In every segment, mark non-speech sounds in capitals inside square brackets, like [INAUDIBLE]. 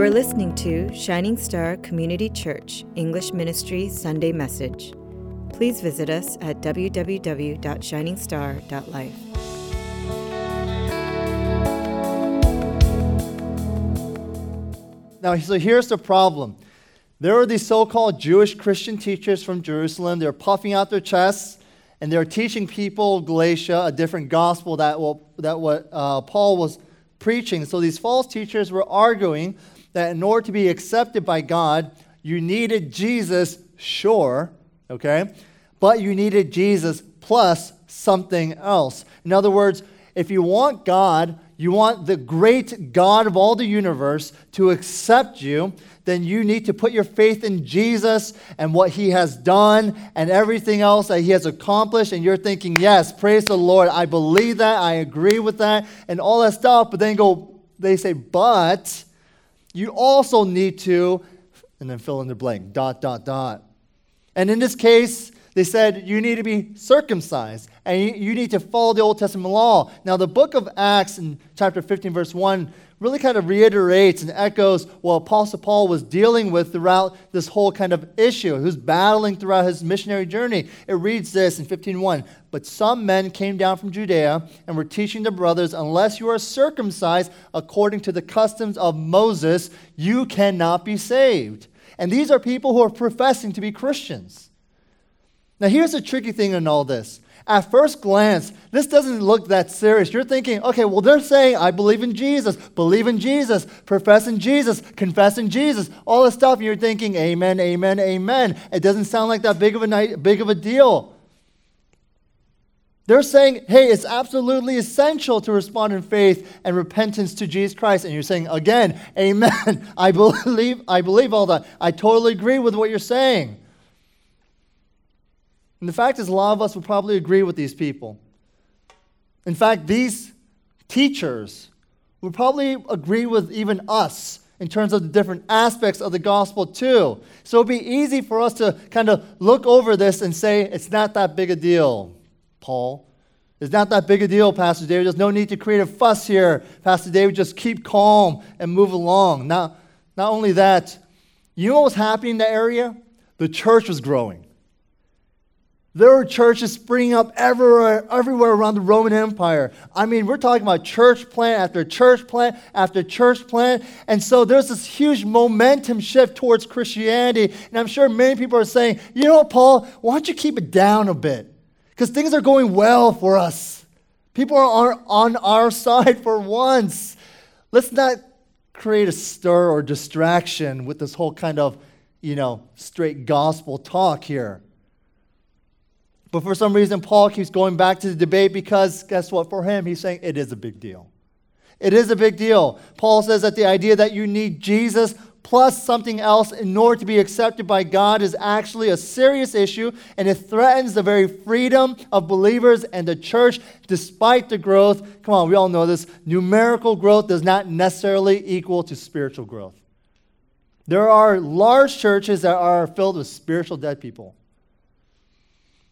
You are listening to Shining Star Community Church English Ministry Sunday Message. Please visit us at www.shiningstar.life. Now, so here's the problem. There are these so called Jewish Christian teachers from Jerusalem. They're puffing out their chests and they're teaching people, Galatia, a different gospel that, that what uh, Paul was preaching. So these false teachers were arguing that in order to be accepted by God, you needed Jesus, sure, okay, but you needed Jesus plus something else. In other words, if you want God, you want the great God of all the universe to accept you, then you need to put your faith in Jesus and what he has done and everything else that he has accomplished. And you're thinking, yes, praise the Lord. I believe that. I agree with that and all that stuff. But then go, they say, but you also need to, and then fill in the blank, dot, dot, dot. And in this case, they said you need to be circumcised and you, need to follow the Old Testament law. Now, the book of Acts in chapter 15, verse 1, really kind of reiterates and echoes what Apostle Paul was dealing with throughout this whole kind of issue, who's battling throughout his missionary journey. It reads this in 15:1, "But some men came down from Judea and were teaching the brothers, unless you are circumcised according to the customs of Moses, you cannot be saved." And these are people who are professing to be Christians. Now, here's the tricky thing in all this at first glance, this doesn't look that serious. You're thinking, okay, well, they're saying, I believe in Jesus, believe in Jesus, profess in Jesus, confess in Jesus, all this stuff. And you're thinking, amen, amen, amen. It doesn't sound like that big of a, big of a deal. They're saying, hey, it's absolutely essential to respond in faith and repentance to Jesus Christ. And you're saying, again, amen. [LAUGHS] I believe, I believe all that. I totally agree with what you're saying. And the fact is, a lot of us would probably agree with these people. In fact, these teachers would probably agree with even us in terms of the different aspects of the gospel, too. So it'd be easy for us to kind of look over this and say, it's not that big a deal, Paul. It's not that big a deal, Pastor David. There's no need to create a fuss here, Pastor David. Just keep calm and move along. Now, not only that, you know what was happening in that area? The church was growing. There were churches springing up everywhere, everywhere around the Roman Empire. I mean, we're talking about church plant after church plant after church plant. And so there's this huge momentum shift towards Christianity. And I'm sure many people are saying, you know Paul, why don't you keep it down a bit? Because things are going well for us. People are on our [LAUGHS] side for once. Let's not create a stir or distraction with this whole kind of, you know, straight gospel talk here. But for some reason, Paul keeps going back to the debate because guess what? For him, he's saying it is a big deal. It is a big deal. Paul says that the idea that you need Jesus plus something else in order to be accepted by God is actually a serious issue and it threatens the very freedom of believers and the church despite the growth. Come on, we all know this. Numerical growth does not necessarily equal to spiritual growth. There are large churches that are filled with spiritual dead people.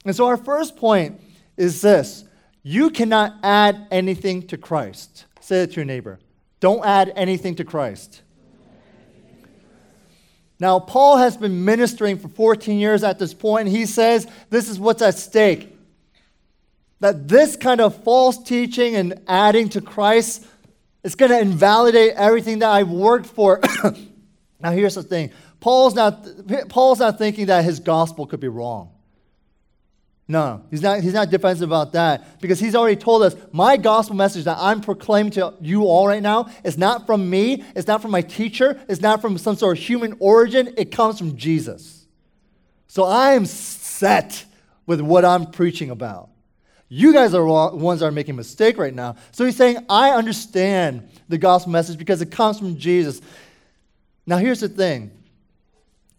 And so, our first point is this you cannot add anything to Christ. Say it to your neighbor. Don't add anything to Christ. Now, Paul has been ministering for 14 years at this point. He says this is what's at stake. That this kind of false teaching and adding to Christ is going to invalidate everything that I've worked for. [COUGHS] now, here's the thing Paul's not, Paul's not thinking that his gospel could be wrong. No, he's not, he's not defensive about that because he's already told us my gospel message that I'm proclaiming to you all right now is not from me, it's not from my teacher, it's not from some sort of human origin, it comes from Jesus. So I am set with what I'm preaching about. You guys are the ones that are making a mistake right now. So he's saying, I understand the gospel message because it comes from Jesus. Now, here's the thing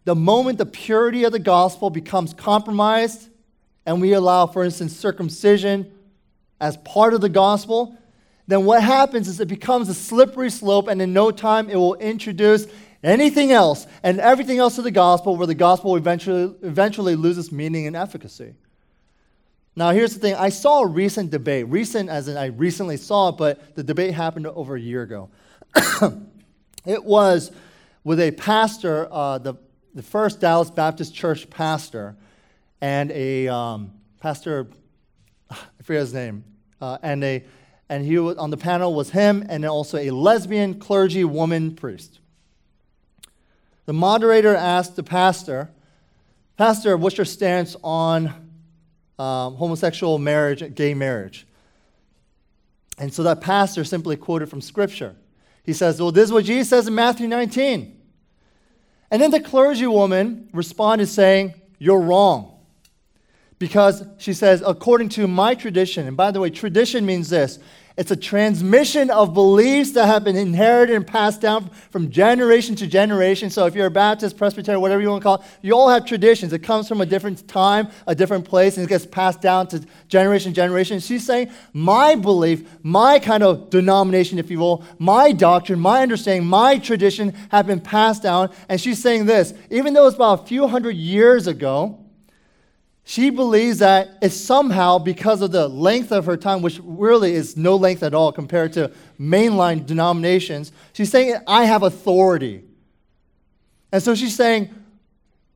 the moment the purity of the gospel becomes compromised, and we allow, for instance, circumcision as part of the gospel, then what happens is it becomes a slippery slope, and in no time it will introduce anything else and everything else to the gospel, where the gospel eventually, eventually loses meaning and efficacy. Now, here's the thing I saw a recent debate, recent as in I recently saw it, but the debate happened over a year ago. [COUGHS] it was with a pastor, uh, the, the first Dallas Baptist Church pastor, and a um, pastor, [SIGHS] I forget his name, uh, and a and he was, on the panel was him and also a lesbian clergy woman priest. The moderator asked the pastor, Pastor, what's your stance on um, homosexual marriage, gay marriage? And so that pastor simply quoted from Scripture. He says, Well, this is what Jesus says in Matthew 19. And then the clergywoman responded saying, You're wrong. Because she says, according to my tradition, and by the way, tradition means this it's a transmission of beliefs that have been inherited and passed down from generation to generation. So if you're a Baptist, Presbyterian, whatever you want to call it, you all have traditions. It comes from a different time, a different place, and it gets passed down to generation to generation. She's saying, my belief, my kind of denomination, if you will, my doctrine, my understanding, my tradition have been passed down. And she's saying this, even though it's about a few hundred years ago, she believes that it's somehow because of the length of her time, which really is no length at all compared to mainline denominations. She's saying, I have authority. And so she's saying,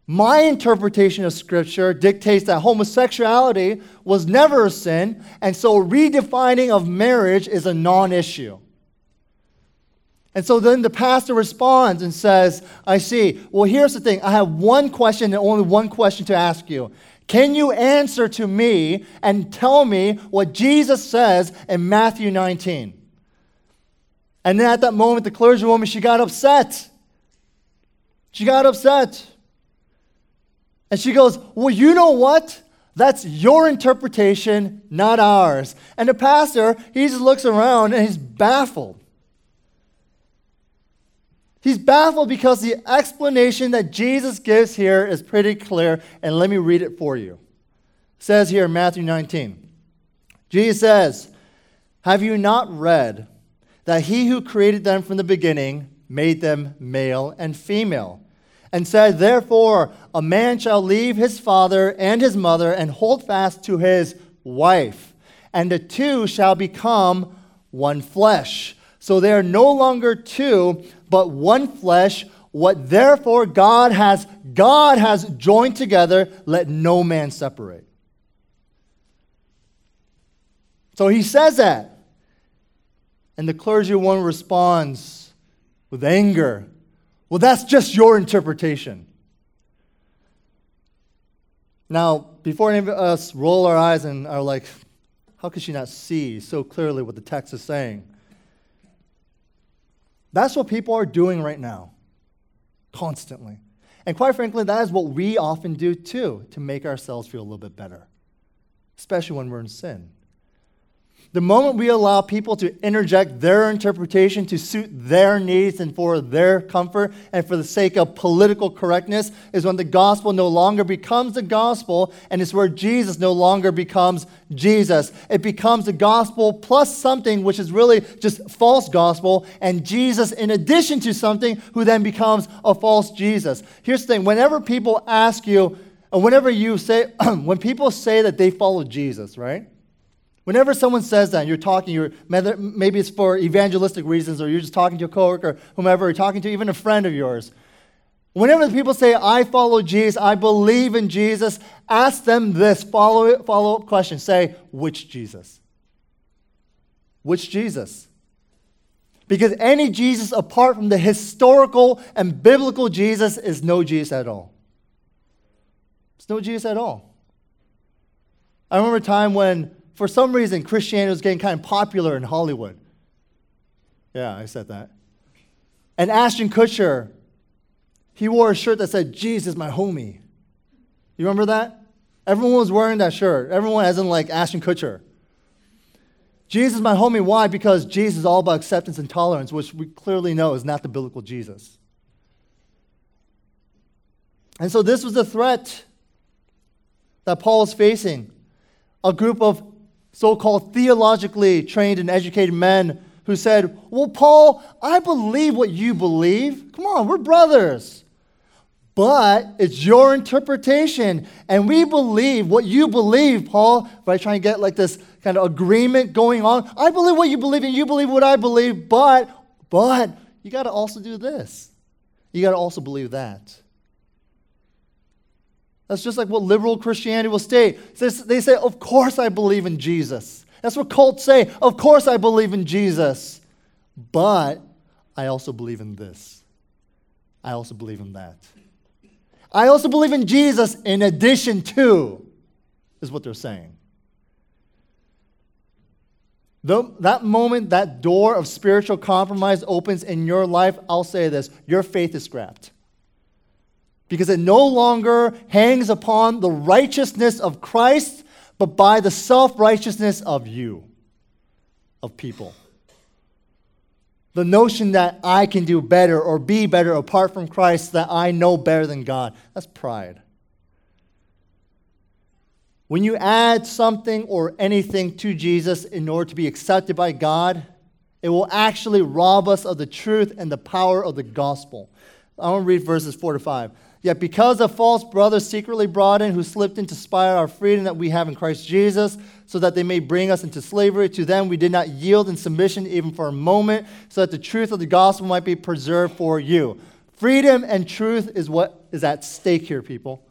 my interpretation of Scripture dictates that homosexuality was never a sin, and so redefining of marriage is a non issue. And so then the pastor responds and says, I see. Well, here's the thing I have one question and only one question to ask you. Can you answer to me and tell me what Jesus says in Matthew 19? And then at that moment, the clergywoman, she got upset. She got upset. And she goes, Well, you know what? That's your interpretation, not ours. And the pastor, he just looks around and he's baffled. He's baffled because the explanation that Jesus gives here is pretty clear, and let me read it for you. It says here in Matthew 19, Jesus says, Have you not read that he who created them from the beginning made them male and female? And said, Therefore, a man shall leave his father and his mother and hold fast to his wife, and the two shall become one flesh. So they are no longer two, but one flesh. What therefore God has God has joined together, let no man separate. So he says that. And the clergy one responds with anger. Well, that's just your interpretation. Now, before any of us roll our eyes and are like, how could she not see so clearly what the text is saying? That's what people are doing right now, constantly. And quite frankly, that is what we often do too to make ourselves feel a little bit better, especially when we're in sin. The moment we allow people to interject their interpretation to suit their needs and for their comfort and for the sake of political correctness is when the gospel no longer becomes the gospel and it's where Jesus no longer becomes Jesus. It becomes the gospel plus something which is really just false gospel and Jesus in addition to something who then becomes a false Jesus. Here's the thing whenever people ask you, or whenever you say, [CLEARS THROAT] when people say that they follow Jesus, right? Whenever someone says that, and you're talking, you're, maybe it's for evangelistic reasons, or you're just talking to a coworker, whomever, or talking to even a friend of yours. Whenever the people say, I follow Jesus, I believe in Jesus, ask them this follow, follow up question. Say, which Jesus? Which Jesus? Because any Jesus apart from the historical and biblical Jesus is no Jesus at all. It's no Jesus at all. I remember a time when for some reason, Christianity was getting kind of popular in Hollywood. Yeah, I said that. And Ashton Kutcher, he wore a shirt that said, Jesus, my homie. You remember that? Everyone was wearing that shirt. Everyone, as in like Ashton Kutcher. Jesus, my homie. Why? Because Jesus is all about acceptance and tolerance, which we clearly know is not the biblical Jesus. And so this was the threat that Paul was facing. A group of so called theologically trained and educated men who said, Well, Paul, I believe what you believe. Come on, we're brothers. But it's your interpretation. And we believe what you believe, Paul. By trying to get like this kind of agreement going on. I believe what you believe, and you believe what I believe, but, but, you got to also do this. you got to also believe that. That's just like what liberal Christianity will state. They say, Of course I believe in Jesus. That's what cults say. Of course I believe in Jesus. But I also believe in this. I also believe in that. I also believe in Jesus in addition to, is what they're saying. The, that moment, that door of spiritual compromise opens in your life, I'll say this your faith is scrapped. Because it no longer hangs upon the righteousness of Christ, but by the self righteousness of you, of people. The notion that I can do better or be better apart from Christ, that I know better than God, that's pride. When you add something or anything to Jesus in order to be accepted by God, it will actually rob us of the truth and the power of the gospel. I want to read verses 4 to 5. Yet because a false brother secretly brought in who slipped in to spy our freedom that we have in Christ Jesus, so that they may bring us into slavery, to them we did not yield in submission even for a moment, so that the truth of the gospel might be preserved for you. Freedom and truth is what is at stake here, people.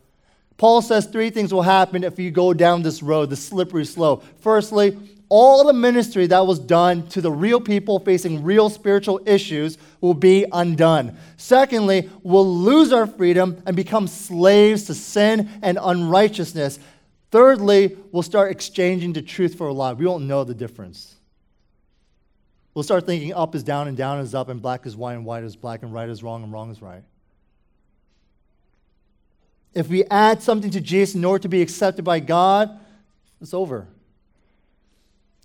Paul says three things will happen if you go down this road, the slippery slope. Firstly, all the ministry that was done to the real people facing real spiritual issues will be undone. Secondly, we'll lose our freedom and become slaves to sin and unrighteousness. Thirdly, we'll start exchanging the truth for a lie. We won't know the difference. We'll start thinking up is down and down is up and black is white and white is black and right is wrong and wrong is right. If we add something to Jesus in order to be accepted by God, it's over.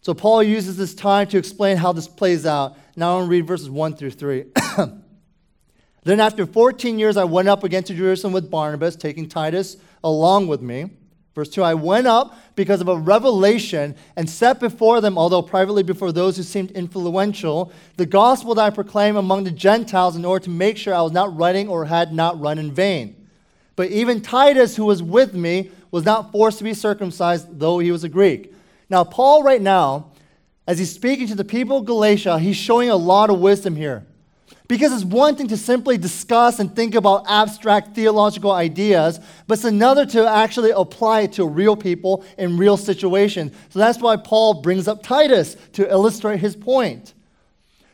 So Paul uses this time to explain how this plays out. Now I'm going to read verses 1 through 3. [COUGHS] then after 14 years, I went up again to Jerusalem with Barnabas, taking Titus along with me. Verse 2 I went up because of a revelation and set before them, although privately before those who seemed influential, the gospel that I proclaim among the Gentiles in order to make sure I was not running or had not run in vain. But even Titus, who was with me, was not forced to be circumcised, though he was a Greek. Now, Paul, right now, as he's speaking to the people of Galatia, he's showing a lot of wisdom here. Because it's one thing to simply discuss and think about abstract theological ideas, but it's another to actually apply it to real people in real situations. So that's why Paul brings up Titus to illustrate his point.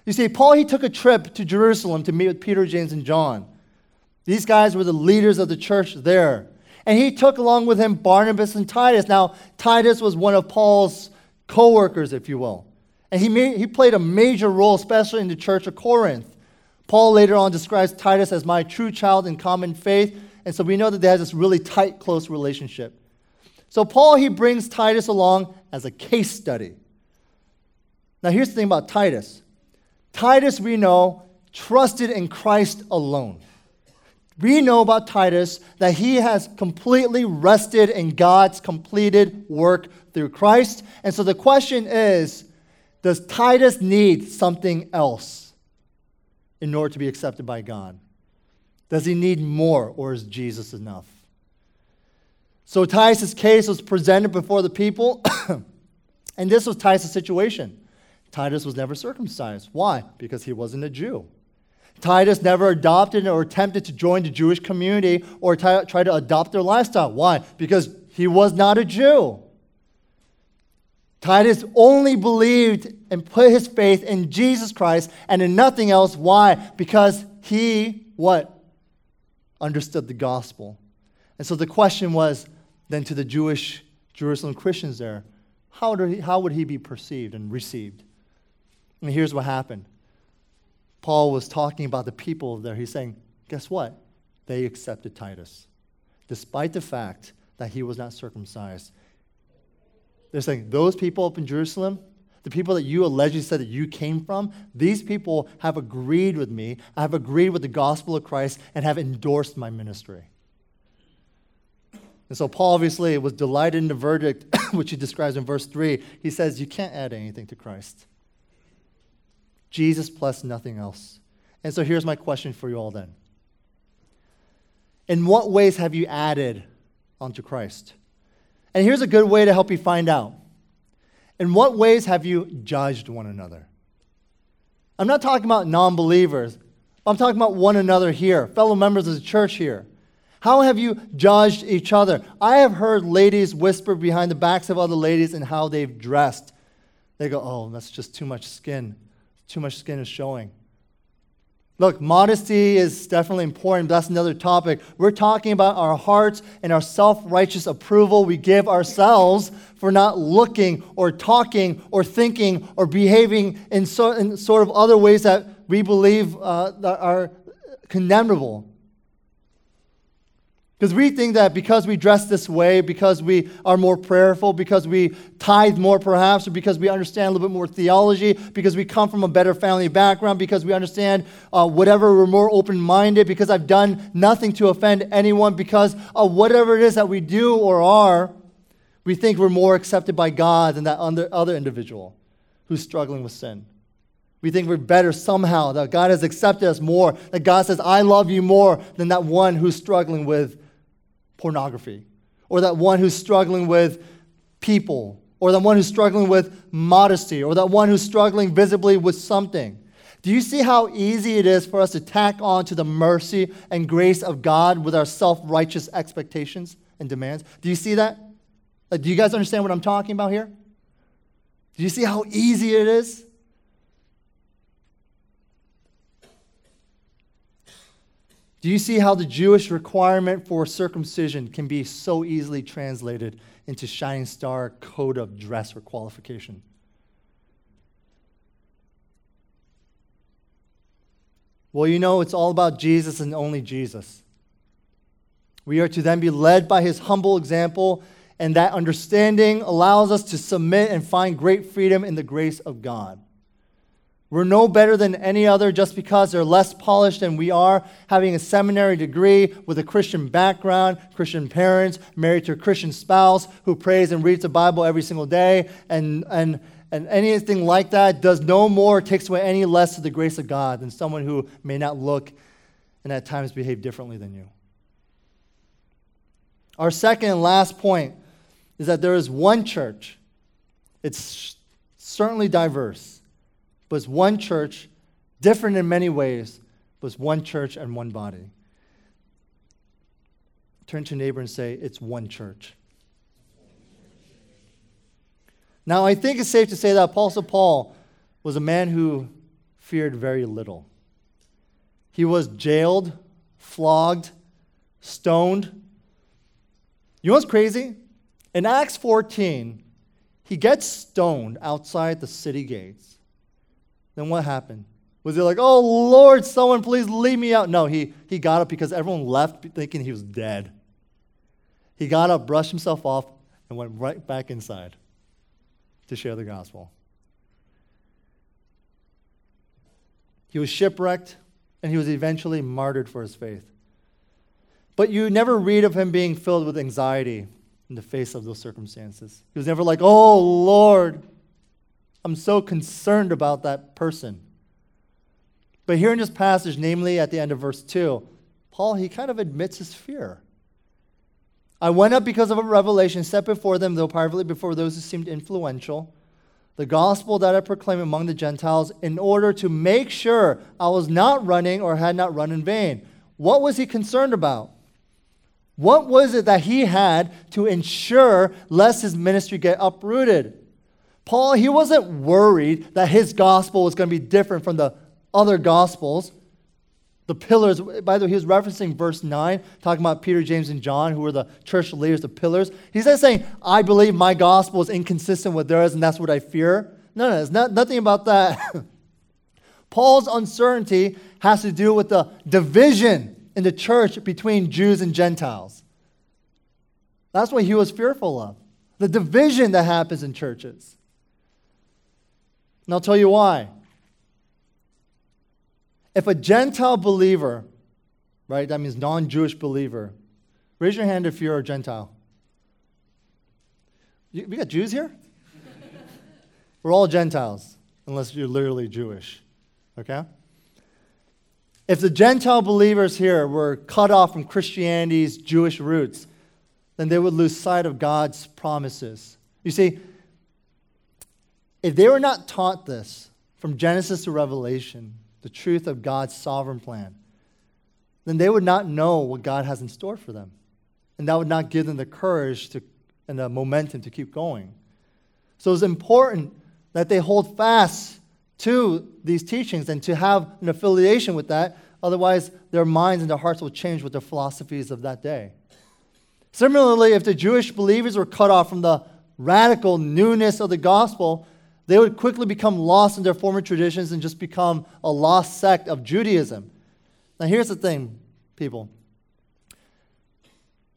You see, Paul, he took a trip to Jerusalem to meet with Peter, James, and John. These guys were the leaders of the church there. And he took along with him Barnabas and Titus. Now, Titus was one of Paul's co workers, if you will. And he, made, he played a major role, especially in the church of Corinth. Paul later on describes Titus as my true child in common faith. And so we know that they have this really tight, close relationship. So Paul, he brings Titus along as a case study. Now, here's the thing about Titus Titus, we know, trusted in Christ alone we know about Titus that he has completely rested in God's completed work through Christ. And so the question is does Titus need something else in order to be accepted by God? Does he need more, or is Jesus enough? So Titus' case was presented before the people, [COUGHS] and this was Titus' situation. Titus was never circumcised. Why? Because he wasn't a Jew. Titus never adopted or attempted to join the Jewish community or t- try to adopt their lifestyle. Why? Because he was not a Jew. Titus only believed and put his faith in Jesus Christ and in nothing else. Why? Because he, what? Understood the gospel. And so the question was then to the Jewish Jerusalem Christians there, how, he, how would he be perceived and received? And here's what happened Paul was talking about the people there. He's saying, guess what? They accepted Titus, despite the fact that he was not circumcised. They're saying, those people up in Jerusalem, the people that you allegedly said that you came from, these people have agreed with me, I have agreed with the gospel of Christ, and have endorsed my ministry. And so Paul obviously was delighted in the verdict, [COUGHS] which he describes in verse 3. He says, You can't add anything to Christ. Jesus plus nothing else. And so here's my question for you all then. In what ways have you added onto Christ? And here's a good way to help you find out. In what ways have you judged one another? I'm not talking about non believers, I'm talking about one another here, fellow members of the church here. How have you judged each other? I have heard ladies whisper behind the backs of other ladies and how they've dressed. They go, oh, that's just too much skin. Too much skin is showing. Look, modesty is definitely important, that's another topic. We're talking about our hearts and our self righteous approval we give ourselves for not looking or talking or thinking or behaving in, so, in sort of other ways that we believe uh, that are condemnable. Because we think that because we dress this way, because we are more prayerful, because we tithe more perhaps, or because we understand a little bit more theology, because we come from a better family background, because we understand uh, whatever, we're more open minded, because I've done nothing to offend anyone, because of whatever it is that we do or are, we think we're more accepted by God than that other individual who's struggling with sin. We think we're better somehow, that God has accepted us more, that God says, I love you more than that one who's struggling with pornography, or that one who's struggling with people, or that one who's struggling with modesty, or that one who's struggling visibly with something. Do you see how easy it is for us to tack on to the mercy and grace of God with our self righteous expectations and demands? Do you see that? do you guys understand what I'm talking about here? Do you see how easy it is? Do you see how the Jewish requirement for circumcision can be so easily translated into shining star code of dress or qualification? Well, you know, it's all about Jesus and only Jesus. We are to then be led by his humble example, and that understanding allows us to submit and find great freedom in the grace of God. We're no better than any other just because they're less polished than we are, having a seminary degree with a Christian background, Christian parents, married to a Christian spouse who prays and reads the Bible every single day, and, and, and anything like that does no more, takes away any less of the grace of God than someone who may not look and at times behave differently than you. Our second and last point is that there is one church. It's certainly diverse it's one church, different in many ways, it's one church and one body. Turn to neighbor and say, It's one church. Now, I think it's safe to say that Apostle Paul was a man who feared very little. He was jailed, flogged, stoned. You know what's crazy? In Acts 14, he gets stoned outside the city gates then what happened? Was he like, oh, Lord, someone please leave me out? No, he, he got up because everyone left thinking he was dead. He got up, brushed himself off, and went right back inside to share the gospel. He was shipwrecked, and he was eventually martyred for his faith. But you never read of him being filled with anxiety in the face of those circumstances. He was never like, oh, Lord, I'm so concerned about that person. But here in this passage, namely at the end of verse 2, Paul, he kind of admits his fear. I went up because of a revelation set before them, though privately before those who seemed influential, the gospel that I proclaim among the Gentiles, in order to make sure I was not running or had not run in vain. What was he concerned about? What was it that he had to ensure lest his ministry get uprooted? Paul, he wasn't worried that his gospel was going to be different from the other gospels. The pillars, by the way, he was referencing verse 9, talking about Peter, James, and John, who were the church leaders, the pillars. He's not saying, I believe my gospel is inconsistent with theirs and that's what I fear. No, no, it's not, nothing about that. [LAUGHS] Paul's uncertainty has to do with the division in the church between Jews and Gentiles. That's what he was fearful of the division that happens in churches. And I'll tell you why. If a Gentile believer, right, that means non Jewish believer, raise your hand if you're a Gentile. You, we got Jews here? [LAUGHS] We're all Gentiles, unless you're literally Jewish. Okay? If the Gentile believers here were cut off from Christianity's Jewish roots, then they would lose sight of God's promises. You see, if they were not taught this from Genesis to Revelation, the truth of God's sovereign plan, then they would not know what God has in store for them. And that would not give them the courage to, and the momentum to keep going. So it's important that they hold fast to these teachings and to have an affiliation with that. Otherwise, their minds and their hearts will change with the philosophies of that day. Similarly, if the Jewish believers were cut off from the radical newness of the gospel, they would quickly become lost in their former traditions and just become a lost sect of Judaism. Now, here's the thing, people.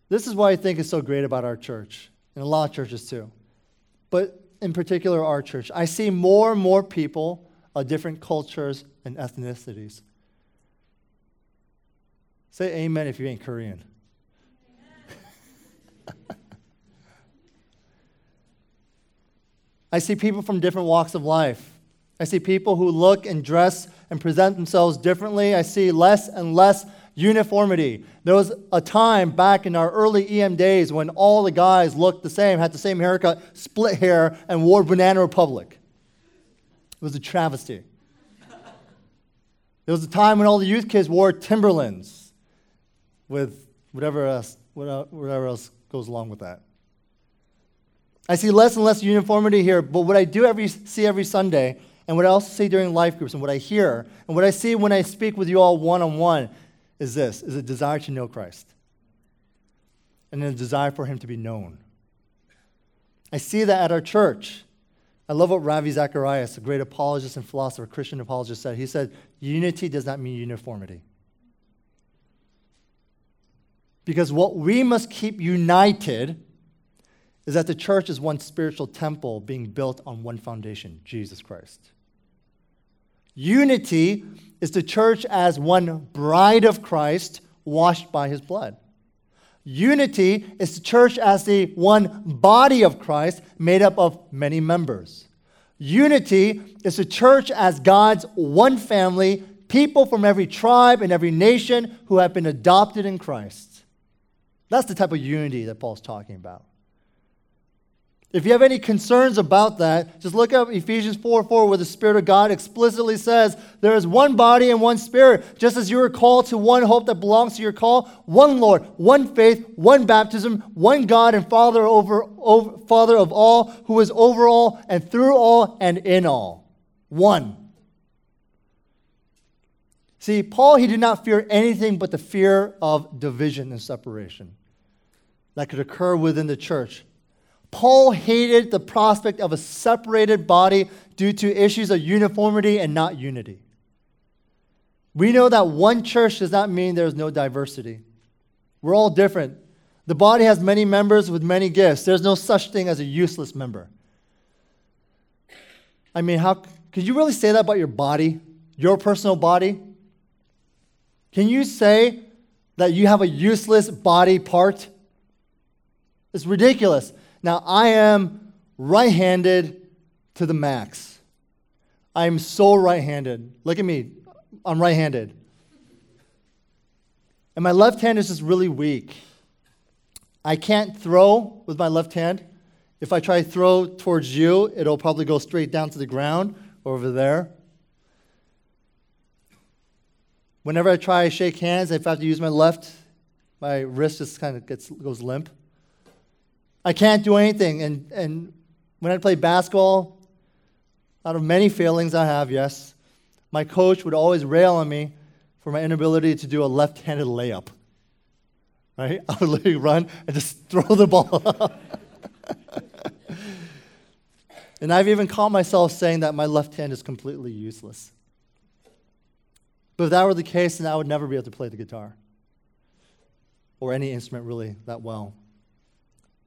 This is why I think is so great about our church, and a lot of churches too. But in particular, our church. I see more and more people of different cultures and ethnicities. Say amen if you ain't Korean. I see people from different walks of life. I see people who look and dress and present themselves differently. I see less and less uniformity. There was a time back in our early EM days when all the guys looked the same, had the same haircut, split hair, and wore Banana Republic. It was a travesty. There was a time when all the youth kids wore Timberlands with whatever else, whatever else goes along with that. I see less and less uniformity here, but what I do every, see every Sunday, and what I also see during life groups, and what I hear, and what I see when I speak with you all one on one, is this is a desire to know Christ and a desire for him to be known. I see that at our church. I love what Ravi Zacharias, a great apologist and philosopher, Christian apologist, said. He said, Unity does not mean uniformity. Because what we must keep united is that the church is one spiritual temple being built on one foundation Jesus Christ. Unity is the church as one bride of Christ washed by his blood. Unity is the church as the one body of Christ made up of many members. Unity is the church as God's one family, people from every tribe and every nation who have been adopted in Christ. That's the type of unity that Paul's talking about. If you have any concerns about that, just look up Ephesians 4 4, where the Spirit of God explicitly says, There is one body and one Spirit, just as you are called to one hope that belongs to your call, one Lord, one faith, one baptism, one God and Father, over, over, Father of all, who is over all and through all and in all. One. See, Paul, he did not fear anything but the fear of division and separation that could occur within the church. Paul hated the prospect of a separated body due to issues of uniformity and not unity. We know that one church does not mean there's no diversity. We're all different. The body has many members with many gifts. There's no such thing as a useless member. I mean, how could you really say that about your body, your personal body? Can you say that you have a useless body part? It's ridiculous. Now, I am right handed to the max. I am so right handed. Look at me. I'm right handed. And my left hand is just really weak. I can't throw with my left hand. If I try to throw towards you, it'll probably go straight down to the ground over there. Whenever I try to shake hands, if I have to use my left, my wrist just kind of gets, goes limp. I can't do anything. And, and when I played basketball, out of many failings I have, yes, my coach would always rail on me for my inability to do a left handed layup. Right? [LAUGHS] I would literally run and just [LAUGHS] throw the ball [LAUGHS] and I've even caught myself saying that my left hand is completely useless. But if that were the case, then I would never be able to play the guitar or any instrument really that well.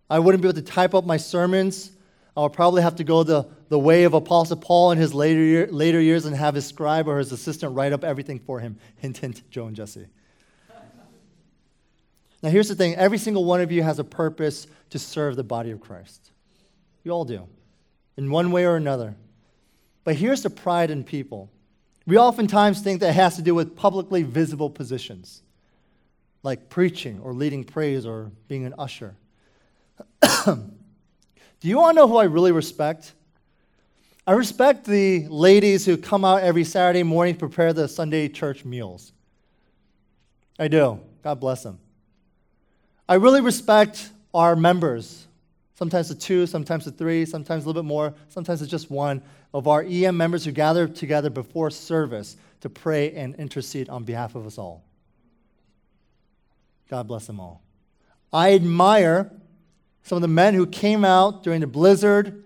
I wouldn't be able to type up my sermons. I would probably have to go the, the way of Apostle Paul in his later, year, later years and have his scribe or his assistant write up everything for him. Hint, hint, Joe and Jesse. Now, here's the thing every single one of you has a purpose to serve the body of Christ. You all do, in one way or another. But here's the pride in people. We oftentimes think that it has to do with publicly visible positions, like preaching or leading praise or being an usher. Do you want to know who I really respect? I respect the ladies who come out every Saturday morning to prepare the Sunday church meals. I do. God bless them. I really respect our members. Sometimes the two, sometimes the three, sometimes a little bit more, sometimes it's just one of our EM members who gather together before service to pray and intercede on behalf of us all. God bless them all. I admire some of the men who came out during the blizzard,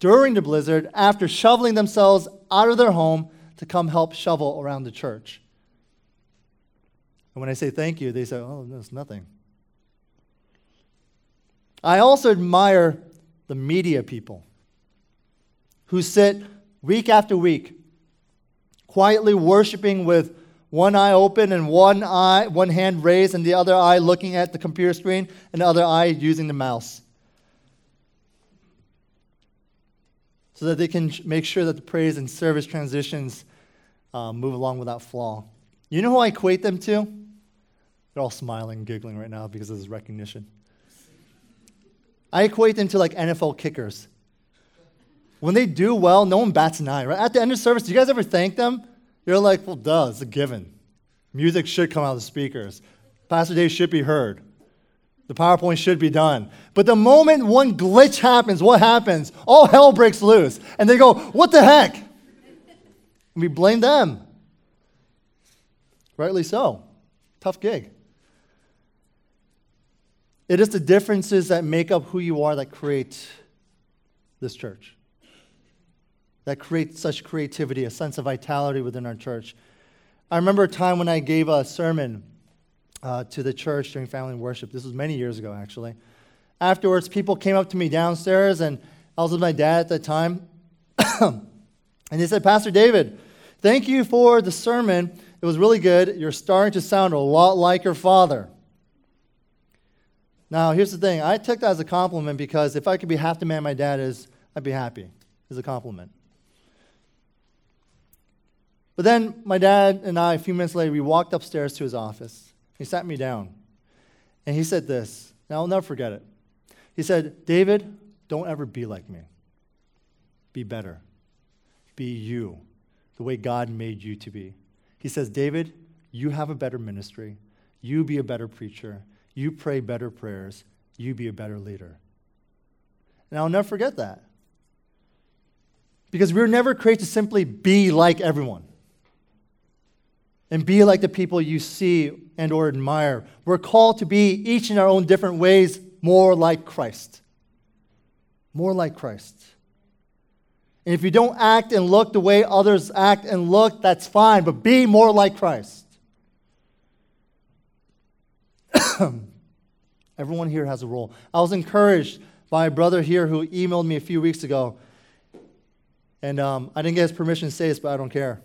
during the blizzard, after shoveling themselves out of their home to come help shovel around the church. And when I say thank you, they say, oh, that's nothing. I also admire the media people who sit week after week quietly worshiping with one eye open and one eye one hand raised and the other eye looking at the computer screen and the other eye using the mouse so that they can make sure that the praise and service transitions uh, move along without flaw you know who i equate them to they're all smiling and giggling right now because of this recognition I equate them to like NFL kickers. When they do well, no one bats an eye, right? At the end of service, do you guys ever thank them? You're like, well, duh, it's a given. Music should come out of the speakers. Pastor Dave should be heard. The PowerPoint should be done. But the moment one glitch happens, what happens? All hell breaks loose. And they go, what the heck? And we blame them. Rightly so. Tough gig. It is the differences that make up who you are that create this church, that creates such creativity, a sense of vitality within our church. I remember a time when I gave a sermon uh, to the church during family worship. This was many years ago, actually. Afterwards, people came up to me downstairs, and I was with my dad at the time. [COUGHS] and they said, Pastor David, thank you for the sermon. It was really good. You're starting to sound a lot like your father. Now, here's the thing I took that as a compliment because if I could be half the man my dad is, I'd be happy. It's a compliment. But then my dad and I, a few minutes later, we walked upstairs to his office. He sat me down. And he said this. Now, I'll never forget it. He said, David, don't ever be like me. Be better. Be you, the way God made you to be. He says, David, you have a better ministry. You be a better preacher. You pray better prayers. You be a better leader. And I'll never forget that. Because we were never created to simply be like everyone and be like the people you see and or admire. We're called to be each in our own different ways more like Christ. More like Christ. And if you don't act and look the way others act and look, that's fine, but be more like Christ. [COUGHS] Everyone here has a role. I was encouraged by a brother here who emailed me a few weeks ago. And um, I didn't get his permission to say this, but I don't care.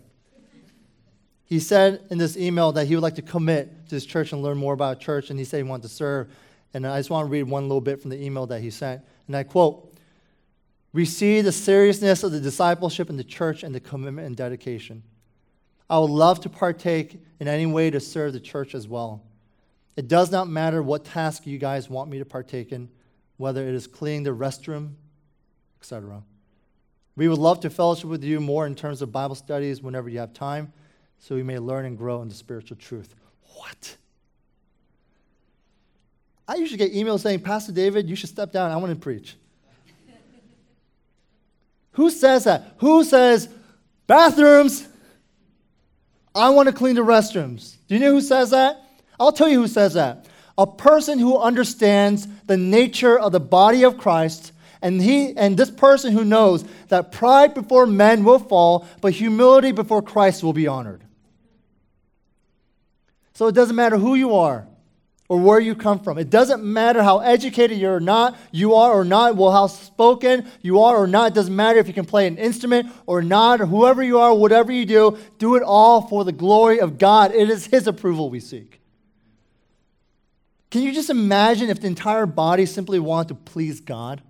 He said in this email that he would like to commit to this church and learn more about church, and he said he wanted to serve. And I just want to read one little bit from the email that he sent. And I quote We see the seriousness of the discipleship in the church and the commitment and dedication. I would love to partake in any way to serve the church as well. It does not matter what task you guys want me to partake in, whether it is cleaning the restroom, etc. We would love to fellowship with you more in terms of Bible studies whenever you have time, so we may learn and grow in the spiritual truth. What? I usually get emails saying, Pastor David, you should step down. I want to preach. [LAUGHS] Who says that? Who says, bathrooms? I want to clean the restrooms. Do you know who says that? I'll tell you who says that. A person who understands the nature of the body of Christ, and he and this person who knows that pride before men will fall, but humility before Christ will be honored. So it doesn't matter who you are or where you come from. It doesn't matter how educated you are or not, you are or not, well, how spoken you are or not. It doesn't matter if you can play an instrument or not, or whoever you are, whatever you do, do it all for the glory of God. It is His approval we seek. Can you just imagine if the entire body simply wanted to please God?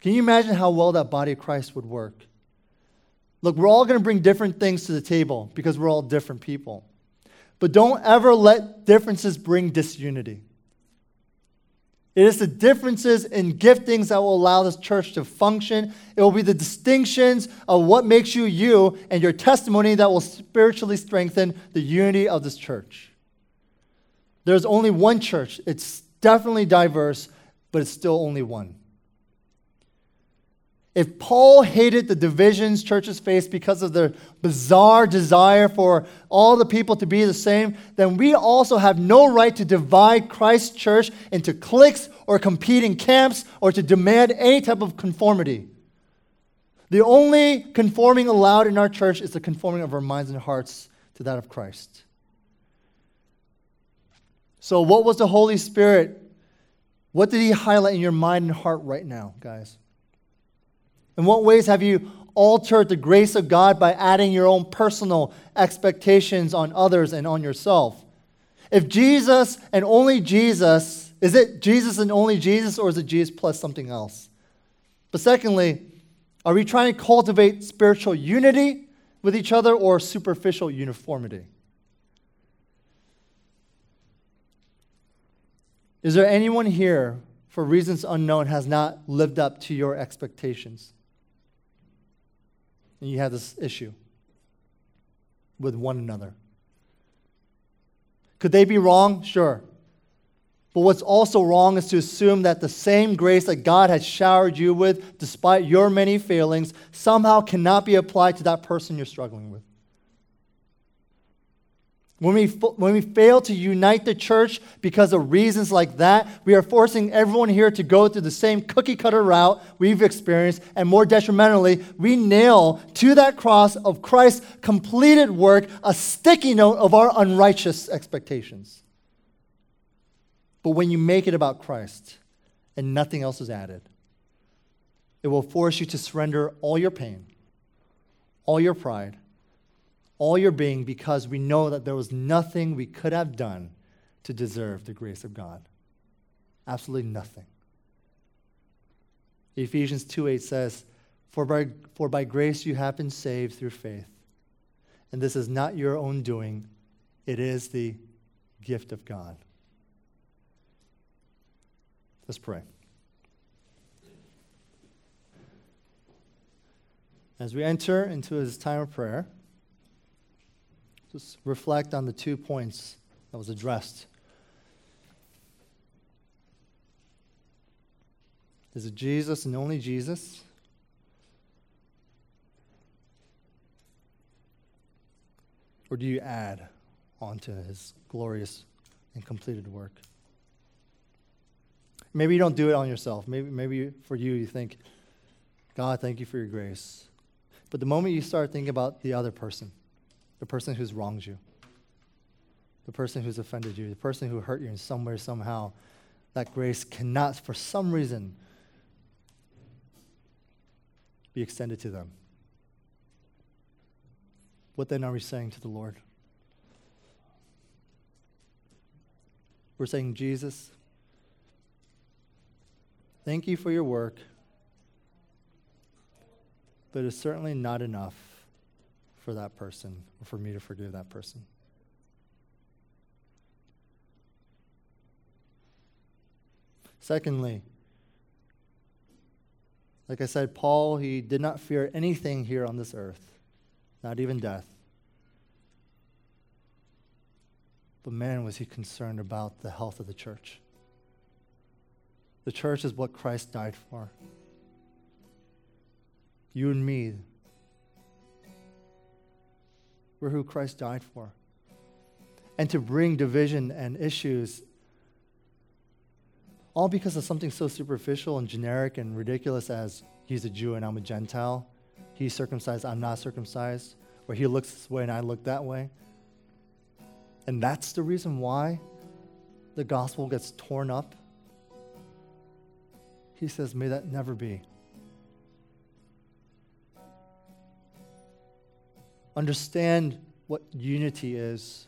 Can you imagine how well that body of Christ would work? Look, we're all going to bring different things to the table because we're all different people. But don't ever let differences bring disunity. It is the differences in giftings that will allow this church to function. It will be the distinctions of what makes you you and your testimony that will spiritually strengthen the unity of this church. There's only one church. It's definitely diverse, but it's still only one. If Paul hated the divisions churches face because of their bizarre desire for all the people to be the same, then we also have no right to divide Christ's church into cliques or competing camps or to demand any type of conformity. The only conforming allowed in our church is the conforming of our minds and hearts to that of Christ. So, what was the Holy Spirit? What did He highlight in your mind and heart right now, guys? In what ways have you altered the grace of God by adding your own personal expectations on others and on yourself? If Jesus and only Jesus, is it Jesus and only Jesus, or is it Jesus plus something else? But secondly, are we trying to cultivate spiritual unity with each other or superficial uniformity? Is there anyone here, for reasons unknown, has not lived up to your expectations? And you have this issue with one another. Could they be wrong? Sure. But what's also wrong is to assume that the same grace that God has showered you with, despite your many failings, somehow cannot be applied to that person you're struggling with. When we, when we fail to unite the church because of reasons like that, we are forcing everyone here to go through the same cookie cutter route we've experienced, and more detrimentally, we nail to that cross of Christ's completed work a sticky note of our unrighteous expectations. But when you make it about Christ and nothing else is added, it will force you to surrender all your pain, all your pride all your being because we know that there was nothing we could have done to deserve the grace of God. Absolutely nothing. Ephesians 2 8 says, for by, for by grace you have been saved through faith. And this is not your own doing, it is the gift of God. Let's pray. As we enter into this time of prayer, just reflect on the two points that was addressed. Is it Jesus and only Jesus? Or do you add onto his glorious and completed work? Maybe you don't do it on yourself. Maybe, maybe for you, you think, God, thank you for your grace. But the moment you start thinking about the other person, the person who's wronged you, the person who's offended you, the person who hurt you in some way, somehow, that grace cannot, for some reason, be extended to them. What then are we saying to the Lord? We're saying, Jesus, thank you for your work, but it's certainly not enough for that person or for me to forgive that person. Secondly, like I said, Paul, he did not fear anything here on this earth, not even death. But man, was he concerned about the health of the church. The church is what Christ died for. You and me, we're who Christ died for. And to bring division and issues, all because of something so superficial and generic and ridiculous as he's a Jew and I'm a Gentile, he's circumcised, I'm not circumcised, or he looks this way and I look that way. And that's the reason why the gospel gets torn up. He says, May that never be. Understand what unity is.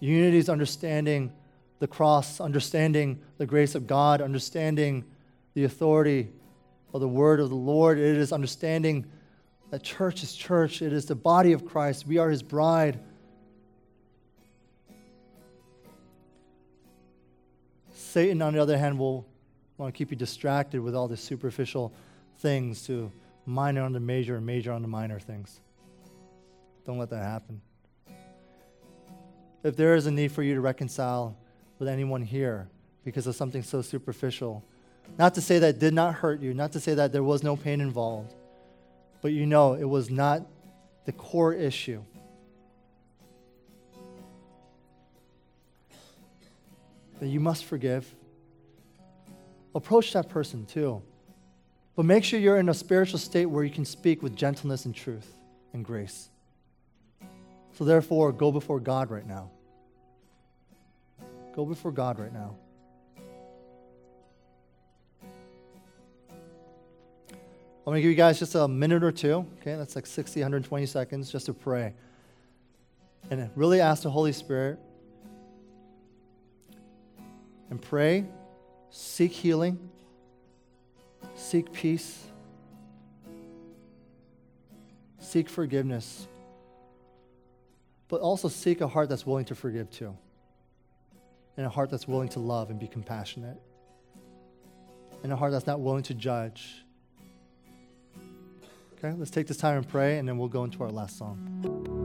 Unity is understanding the cross, understanding the grace of God, understanding the authority of the word of the Lord. It is understanding that church is church, it is the body of Christ. We are his bride. Satan, on the other hand, will want to keep you distracted with all the superficial things to minor on the major and major on the minor things. Don't let that happen. If there is a need for you to reconcile with anyone here because of something so superficial, not to say that did not hurt you, not to say that there was no pain involved, but you know it was not the core issue. That you must forgive. Approach that person too. But make sure you're in a spiritual state where you can speak with gentleness and truth and grace. So, therefore, go before God right now. Go before God right now. I'm going to give you guys just a minute or two. Okay, that's like 60, 120 seconds just to pray. And really ask the Holy Spirit and pray, seek healing, seek peace, seek forgiveness, but also seek a heart that's willing to forgive too, and a heart that's willing to love and be compassionate, and a heart that's not willing to judge Okay, let's take this time and pray, and then we'll go into our last song.